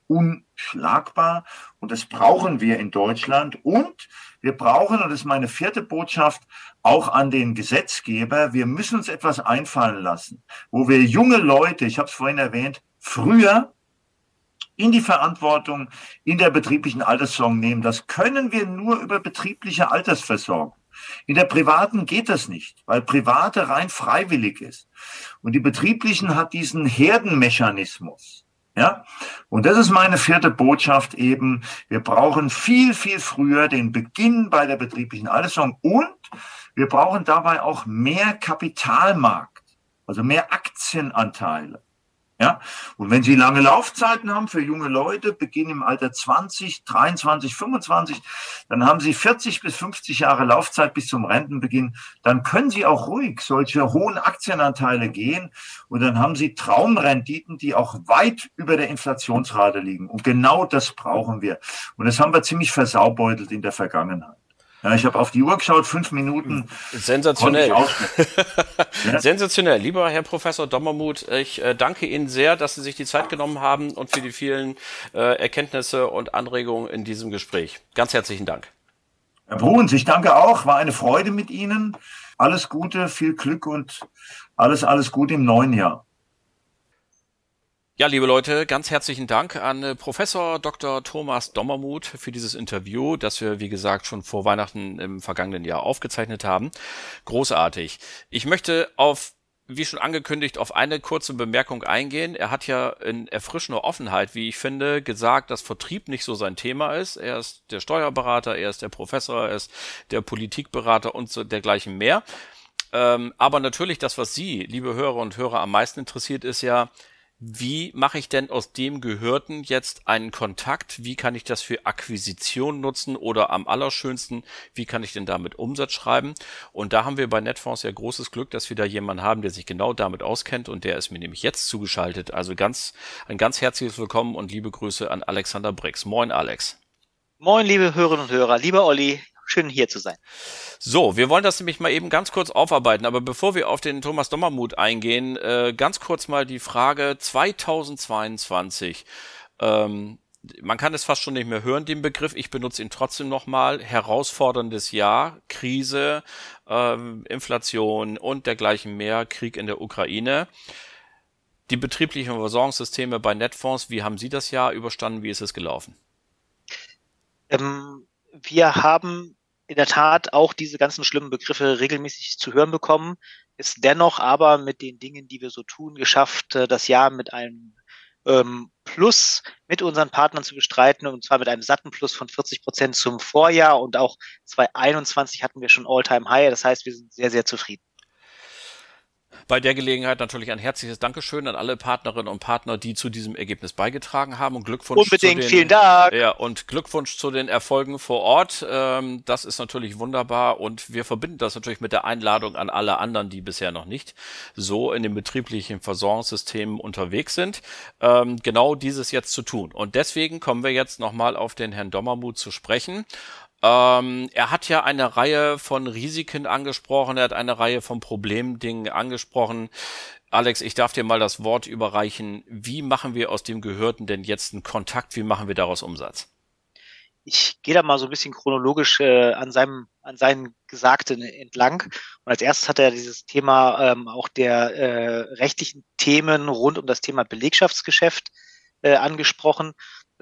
unschlagbar. Und das brauchen wir in Deutschland. Und wir brauchen, und das ist meine vierte Botschaft, auch an den Gesetzgeber, wir müssen uns etwas einfallen lassen, wo wir junge Leute, ich habe es vorhin erwähnt, früher in die Verantwortung in der betrieblichen Altersversorgung nehmen. Das können wir nur über betriebliche Altersversorgung. In der privaten geht das nicht, weil private rein freiwillig ist. Und die betrieblichen hat diesen Herdenmechanismus. Ja, und das ist meine vierte Botschaft eben. Wir brauchen viel, viel früher den Beginn bei der betrieblichen Altersversorgung und wir brauchen dabei auch mehr Kapitalmarkt, also mehr Aktienanteile. Ja? Und wenn Sie lange Laufzeiten haben für junge Leute, beginnen im Alter 20, 23, 25, dann haben Sie 40 bis 50 Jahre Laufzeit bis zum Rentenbeginn, dann können Sie auch ruhig solche hohen Aktienanteile gehen und dann haben Sie Traumrenditen, die auch weit über der Inflationsrate liegen. Und genau das brauchen wir. Und das haben wir ziemlich versaubeutelt in der Vergangenheit. Ja, ich habe auf die Uhr geschaut, fünf Minuten. Sensationell. ja? Sensationell. Lieber Herr Professor Dommermuth, ich äh, danke Ihnen sehr, dass Sie sich die Zeit genommen haben und für die vielen äh, Erkenntnisse und Anregungen in diesem Gespräch. Ganz herzlichen Dank. Herr Bruns, ich danke auch. War eine Freude mit Ihnen. Alles Gute, viel Glück und alles, alles Gute im neuen Jahr. Ja, liebe Leute, ganz herzlichen Dank an äh, Professor Dr. Thomas Dommermuth für dieses Interview, das wir, wie gesagt, schon vor Weihnachten im vergangenen Jahr aufgezeichnet haben. Großartig. Ich möchte auf wie schon angekündigt, auf eine kurze Bemerkung eingehen. Er hat ja in erfrischender Offenheit, wie ich finde, gesagt, dass Vertrieb nicht so sein Thema ist. Er ist der Steuerberater, er ist der Professor, er ist der Politikberater und so dergleichen mehr. Ähm, aber natürlich das, was Sie, liebe Hörer und Hörer, am meisten interessiert, ist ja, wie mache ich denn aus dem Gehörten jetzt einen Kontakt? Wie kann ich das für Akquisition nutzen oder am allerschönsten, wie kann ich denn damit Umsatz schreiben? Und da haben wir bei Netfonds ja großes Glück, dass wir da jemanden haben, der sich genau damit auskennt und der ist mir nämlich jetzt zugeschaltet. Also ganz, ein ganz herzliches Willkommen und liebe Grüße an Alexander Brix. Moin, Alex. Moin, liebe Hörerinnen und Hörer. Lieber Olli, schön hier zu sein. So, wir wollen das nämlich mal eben ganz kurz aufarbeiten, aber bevor wir auf den Thomas Dommermuth eingehen, äh, ganz kurz mal die Frage 2022. Ähm, man kann es fast schon nicht mehr hören, den Begriff. Ich benutze ihn trotzdem nochmal. Herausforderndes Jahr, Krise, ähm, Inflation und dergleichen mehr, Krieg in der Ukraine. Die betrieblichen Versorgungssysteme bei Netfonds, wie haben Sie das Jahr überstanden? Wie ist es gelaufen? Ähm, wir haben in der Tat auch diese ganzen schlimmen Begriffe regelmäßig zu hören bekommen, ist dennoch aber mit den Dingen, die wir so tun, geschafft, äh, das Jahr mit einem ähm, Plus mit unseren Partnern zu bestreiten und zwar mit einem satten Plus von 40 Prozent zum Vorjahr und auch 2021 hatten wir schon All-Time High. Das heißt, wir sind sehr, sehr zufrieden. Bei der Gelegenheit natürlich ein herzliches Dankeschön an alle Partnerinnen und Partner, die zu diesem Ergebnis beigetragen haben und Glückwunsch Unbedingt, zu den, vielen Dank. Ja, und Glückwunsch zu den Erfolgen vor Ort. Ähm, das ist natürlich wunderbar und wir verbinden das natürlich mit der Einladung an alle anderen, die bisher noch nicht so in den betrieblichen Versorgungssystemen unterwegs sind, ähm, genau dieses jetzt zu tun. Und deswegen kommen wir jetzt nochmal auf den Herrn Dommermuth zu sprechen. Ähm, er hat ja eine Reihe von Risiken angesprochen, er hat eine Reihe von Problemdingen angesprochen. Alex, ich darf dir mal das Wort überreichen. Wie machen wir aus dem Gehörten denn jetzt einen Kontakt? Wie machen wir daraus Umsatz? Ich gehe da mal so ein bisschen chronologisch äh, an seinem an seinen Gesagten entlang. Und als erstes hat er dieses Thema ähm, auch der äh, rechtlichen Themen rund um das Thema Belegschaftsgeschäft äh, angesprochen.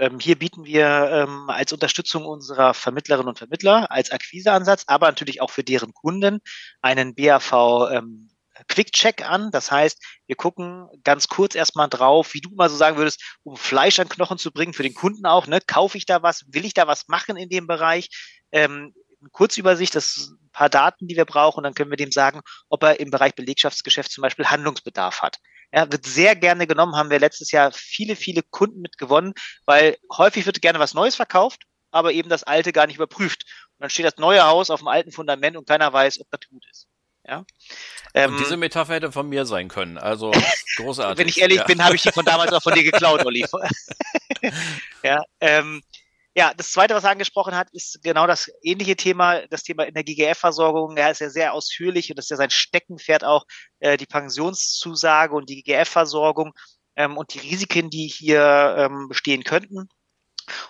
Ähm, hier bieten wir ähm, als Unterstützung unserer Vermittlerinnen und Vermittler als Akquiseansatz, aber natürlich auch für deren Kunden einen BAV ähm, Quick Check an. Das heißt, wir gucken ganz kurz erstmal drauf, wie du mal so sagen würdest, um Fleisch an Knochen zu bringen für den Kunden auch. Ne? Kaufe ich da was? Will ich da was machen in dem Bereich? Ähm, Kurzübersicht, das sind ein paar Daten, die wir brauchen, dann können wir dem sagen, ob er im Bereich Belegschaftsgeschäft zum Beispiel Handlungsbedarf hat. Ja, wird sehr gerne genommen, haben wir letztes Jahr viele, viele Kunden mit gewonnen, weil häufig wird gerne was Neues verkauft, aber eben das Alte gar nicht überprüft. Und dann steht das neue Haus auf dem alten Fundament und keiner weiß, ob das gut ist. Ja. Ähm, diese Metapher hätte von mir sein können. Also großartig. Wenn ich ehrlich ja. bin, habe ich die von damals auch von dir geklaut, Olli. ja, ähm, ja, das zweite, was er angesprochen hat, ist genau das ähnliche Thema, das Thema in der GGF-Versorgung. Er ist ja sehr ausführlich und das ist ja sein Steckenpferd auch, äh, die Pensionszusage und die GGF-Versorgung ähm, und die Risiken, die hier ähm, bestehen könnten.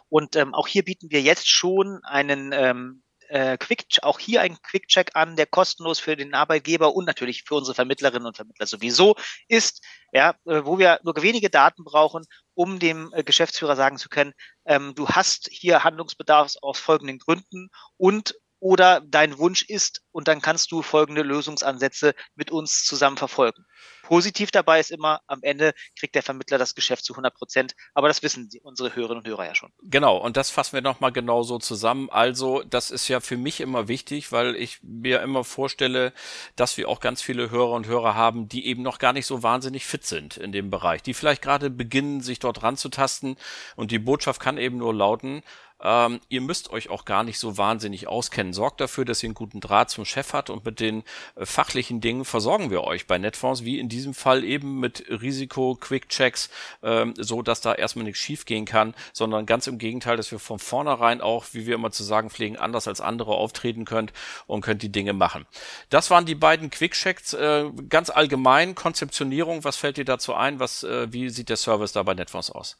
Und ähm, auch hier bieten wir jetzt schon einen ähm, äh, Quick, auch hier ein Quick-Check an, der kostenlos für den Arbeitgeber und natürlich für unsere Vermittlerinnen und Vermittler sowieso ist, ja, äh, wo wir nur wenige Daten brauchen, um dem äh, Geschäftsführer sagen zu können, ähm, du hast hier Handlungsbedarf aus folgenden Gründen und oder dein Wunsch ist und dann kannst du folgende Lösungsansätze mit uns zusammen verfolgen. Positiv dabei ist immer, am Ende kriegt der Vermittler das Geschäft zu 100 Prozent, aber das wissen unsere Hörerinnen und Hörer ja schon. Genau, und das fassen wir nochmal genau so zusammen. Also, das ist ja für mich immer wichtig, weil ich mir immer vorstelle, dass wir auch ganz viele Hörer und Hörer haben, die eben noch gar nicht so wahnsinnig fit sind in dem Bereich, die vielleicht gerade beginnen, sich dort ranzutasten und die Botschaft kann eben nur lauten, Ähm, ihr müsst euch auch gar nicht so wahnsinnig auskennen. Sorgt dafür, dass ihr einen guten Draht zum Chef habt und mit den äh, fachlichen Dingen versorgen wir euch bei Netfonds, wie in diesem Fall eben mit Risiko-Quick-Checks, ähm, so dass da erstmal nichts schiefgehen kann, sondern ganz im Gegenteil, dass wir von vornherein auch, wie wir immer zu sagen pflegen, anders als andere auftreten könnt und könnt die Dinge machen. Das waren die beiden Quick-Checks. Äh, ganz allgemein, Konzeptionierung, was fällt dir dazu ein? Was, äh, wie sieht der Service da bei Netfonds aus?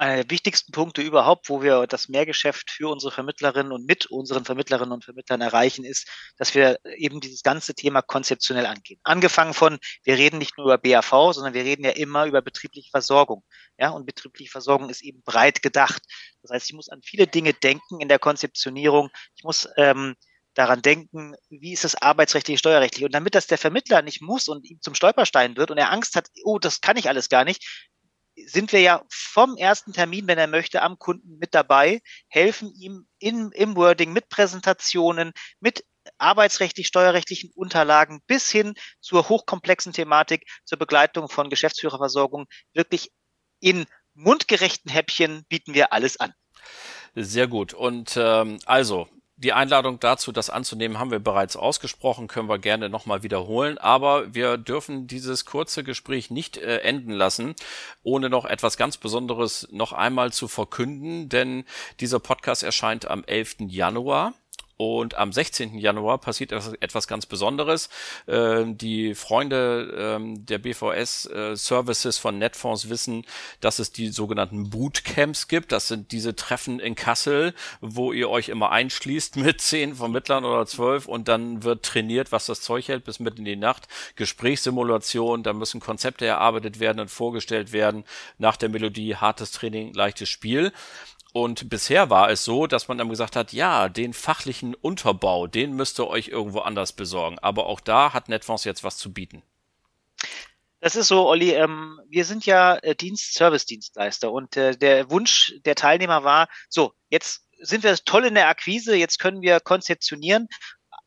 Einer der wichtigsten Punkte überhaupt, wo wir das Mehrgeschäft für unsere Vermittlerinnen und mit unseren Vermittlerinnen und Vermittlern erreichen, ist, dass wir eben dieses ganze Thema konzeptionell angehen. Angefangen von, wir reden nicht nur über BAV, sondern wir reden ja immer über betriebliche Versorgung. Ja, und betriebliche Versorgung ist eben breit gedacht. Das heißt, ich muss an viele Dinge denken in der Konzeptionierung. Ich muss ähm, daran denken, wie ist es arbeitsrechtlich, steuerrechtlich. Und damit das der Vermittler nicht muss und ihm zum Stolperstein wird und er Angst hat, oh, das kann ich alles gar nicht, sind wir ja vom ersten Termin, wenn er möchte, am Kunden mit dabei, helfen ihm in, im Wording mit Präsentationen, mit arbeitsrechtlich, steuerrechtlichen Unterlagen bis hin zur hochkomplexen Thematik, zur Begleitung von Geschäftsführerversorgung. Wirklich in mundgerechten Häppchen bieten wir alles an. Sehr gut. Und ähm, also, die Einladung dazu, das anzunehmen, haben wir bereits ausgesprochen, können wir gerne nochmal wiederholen. Aber wir dürfen dieses kurze Gespräch nicht äh, enden lassen, ohne noch etwas ganz Besonderes noch einmal zu verkünden. Denn dieser Podcast erscheint am 11. Januar. Und am 16. Januar passiert etwas ganz Besonderes. Ähm, die Freunde ähm, der BVS äh, Services von Netfonds wissen, dass es die sogenannten Bootcamps gibt. Das sind diese Treffen in Kassel, wo ihr euch immer einschließt mit zehn Vermittlern oder zwölf und dann wird trainiert, was das Zeug hält bis mitten in die Nacht. Gesprächssimulation, da müssen Konzepte erarbeitet werden und vorgestellt werden. Nach der Melodie hartes Training, leichtes Spiel. Und bisher war es so, dass man dann gesagt hat, ja, den fachlichen Unterbau, den müsst ihr euch irgendwo anders besorgen. Aber auch da hat Netfonds jetzt was zu bieten. Das ist so, Olli, ähm, wir sind ja äh, Dienst, Service-Dienstleister und äh, der Wunsch der Teilnehmer war, so, jetzt sind wir toll in der Akquise, jetzt können wir konzeptionieren,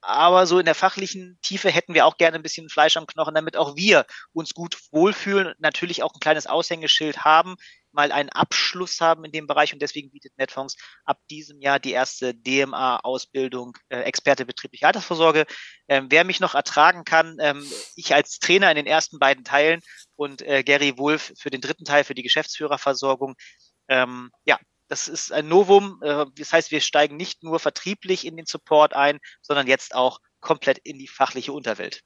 aber so in der fachlichen Tiefe hätten wir auch gerne ein bisschen Fleisch am Knochen, damit auch wir uns gut wohlfühlen, natürlich auch ein kleines Aushängeschild haben, mal einen Abschluss haben in dem Bereich und deswegen bietet Netfonds ab diesem Jahr die erste DMA-Ausbildung äh, Experte betriebliche Altersvorsorge. Ähm, wer mich noch ertragen kann, ähm, ich als Trainer in den ersten beiden Teilen und äh, Gary Wolf für den dritten Teil für die Geschäftsführerversorgung. Ähm, ja, das ist ein Novum. Äh, das heißt, wir steigen nicht nur vertrieblich in den Support ein, sondern jetzt auch komplett in die fachliche Unterwelt.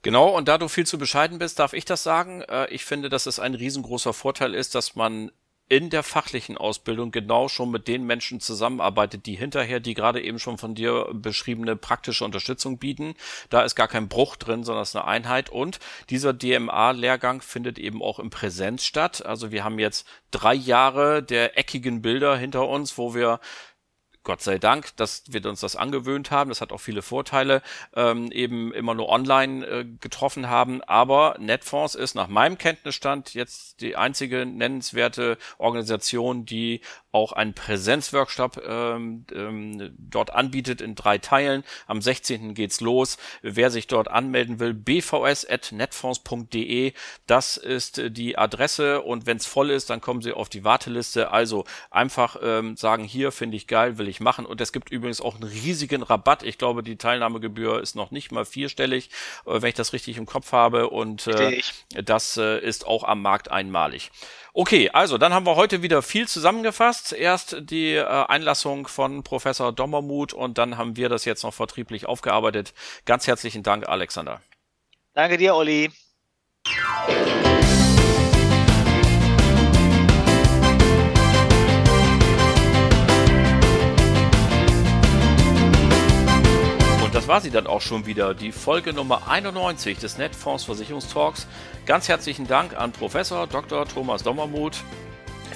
Genau, und da du viel zu bescheiden bist, darf ich das sagen. Äh, ich finde, dass es ein riesengroßer Vorteil ist, dass man in der fachlichen Ausbildung genau schon mit den Menschen zusammenarbeitet, die hinterher die gerade eben schon von dir beschriebene praktische Unterstützung bieten. Da ist gar kein Bruch drin, sondern es ist eine Einheit. Und dieser DMA-Lehrgang findet eben auch im Präsenz statt. Also wir haben jetzt drei Jahre der eckigen Bilder hinter uns, wo wir Gott sei Dank, dass wir uns das angewöhnt haben. Das hat auch viele Vorteile, ähm, eben immer nur online äh, getroffen haben. Aber Netfonds ist nach meinem Kenntnisstand jetzt die einzige nennenswerte Organisation, die auch einen Präsenzworkshop ähm, ähm, dort anbietet in drei Teilen. Am 16. geht's los. Wer sich dort anmelden will, bvs.netfonds.de, das ist die Adresse und wenn es voll ist, dann kommen Sie auf die Warteliste. Also einfach ähm, sagen, hier finde ich geil, will ich machen. Und es gibt übrigens auch einen riesigen Rabatt. Ich glaube, die Teilnahmegebühr ist noch nicht mal vierstellig, äh, wenn ich das richtig im Kopf habe. Und äh, das äh, ist auch am Markt einmalig. Okay, also dann haben wir heute wieder viel zusammengefasst. Erst die äh, Einlassung von Professor Dommermuth und dann haben wir das jetzt noch vertrieblich aufgearbeitet. Ganz herzlichen Dank, Alexander. Danke dir, Olli. das war sie dann auch schon wieder, die Folge Nummer 91 des Netfonds Versicherungstalks. Ganz herzlichen Dank an Professor Dr. Thomas Dommermuth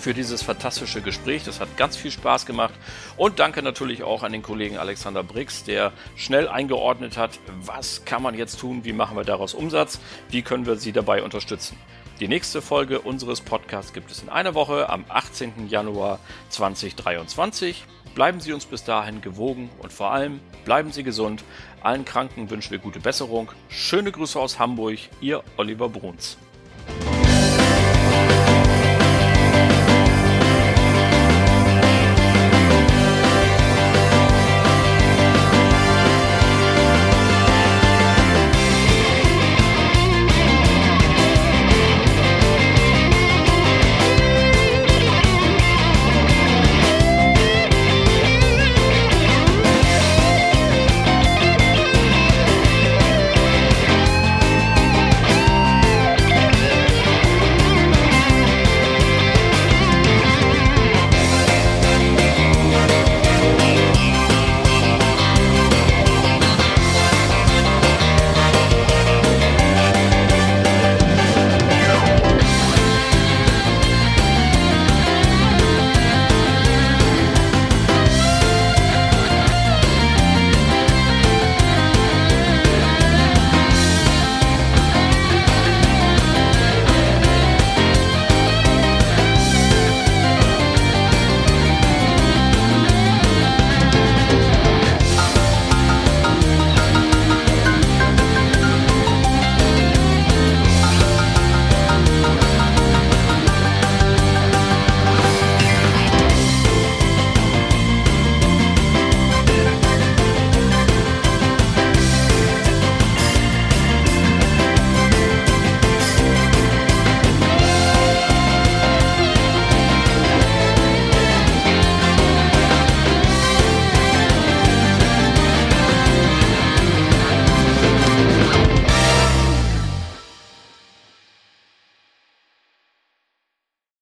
für dieses fantastische Gespräch. Das hat ganz viel Spaß gemacht. Und danke natürlich auch an den Kollegen Alexander Brix, der schnell eingeordnet hat, was kann man jetzt tun, wie machen wir daraus Umsatz, wie können wir Sie dabei unterstützen. Die nächste Folge unseres Podcasts gibt es in einer Woche am 18. Januar 2023. Bleiben Sie uns bis dahin gewogen und vor allem bleiben Sie gesund. Allen Kranken wünschen wir gute Besserung. Schöne Grüße aus Hamburg, Ihr Oliver Bruns.